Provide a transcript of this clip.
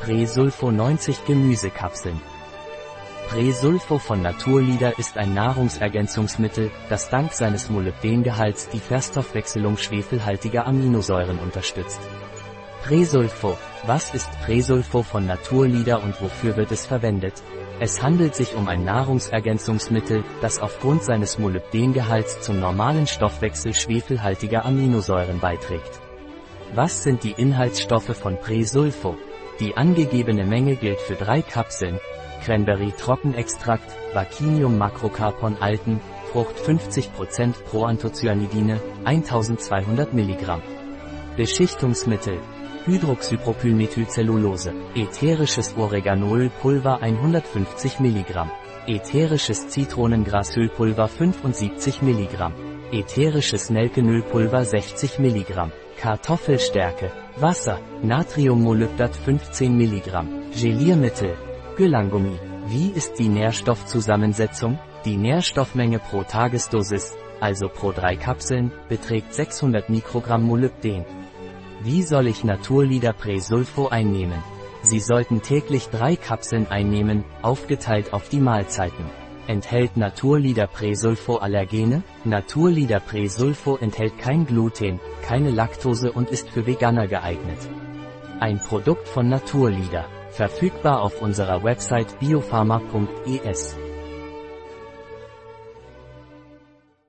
Presulfo 90 Gemüsekapseln. Presulfo von Naturlieder ist ein Nahrungsergänzungsmittel, das dank seines Molybdengehalts die Verstoffwechselung schwefelhaltiger Aminosäuren unterstützt. Presulfo. Was ist Presulfo von Naturlieder und wofür wird es verwendet? Es handelt sich um ein Nahrungsergänzungsmittel, das aufgrund seines Molybdengehalts zum normalen Stoffwechsel schwefelhaltiger Aminosäuren beiträgt. Was sind die Inhaltsstoffe von Presulfo? Die angegebene Menge gilt für drei Kapseln, Cranberry Trockenextrakt, Vaccinium macrocarpon alten, Frucht 50% Proanthocyanidine, 1200 mg. Beschichtungsmittel, Hydroxypropylmethylcellulose, ätherisches Oreganolpulver 150 mg, ätherisches Zitronengrasölpulver 75 mg, ätherisches Nelkenölpulver 60 mg, Kartoffelstärke, Wasser, Natriummolybdat 15 mg, Geliermittel, Gylangummi. Wie ist die Nährstoffzusammensetzung? Die Nährstoffmenge pro Tagesdosis, also pro drei Kapseln, beträgt 600 Mikrogramm Molybden. Wie soll ich Naturlieder Presulfo einnehmen? Sie sollten täglich drei Kapseln einnehmen, aufgeteilt auf die Mahlzeiten. Enthält Naturlieder Presulfo Allergene? Naturlieder Presulfo enthält kein Gluten, keine Laktose und ist für Veganer geeignet. Ein Produkt von Naturlieder. Verfügbar auf unserer Website biopharma.es.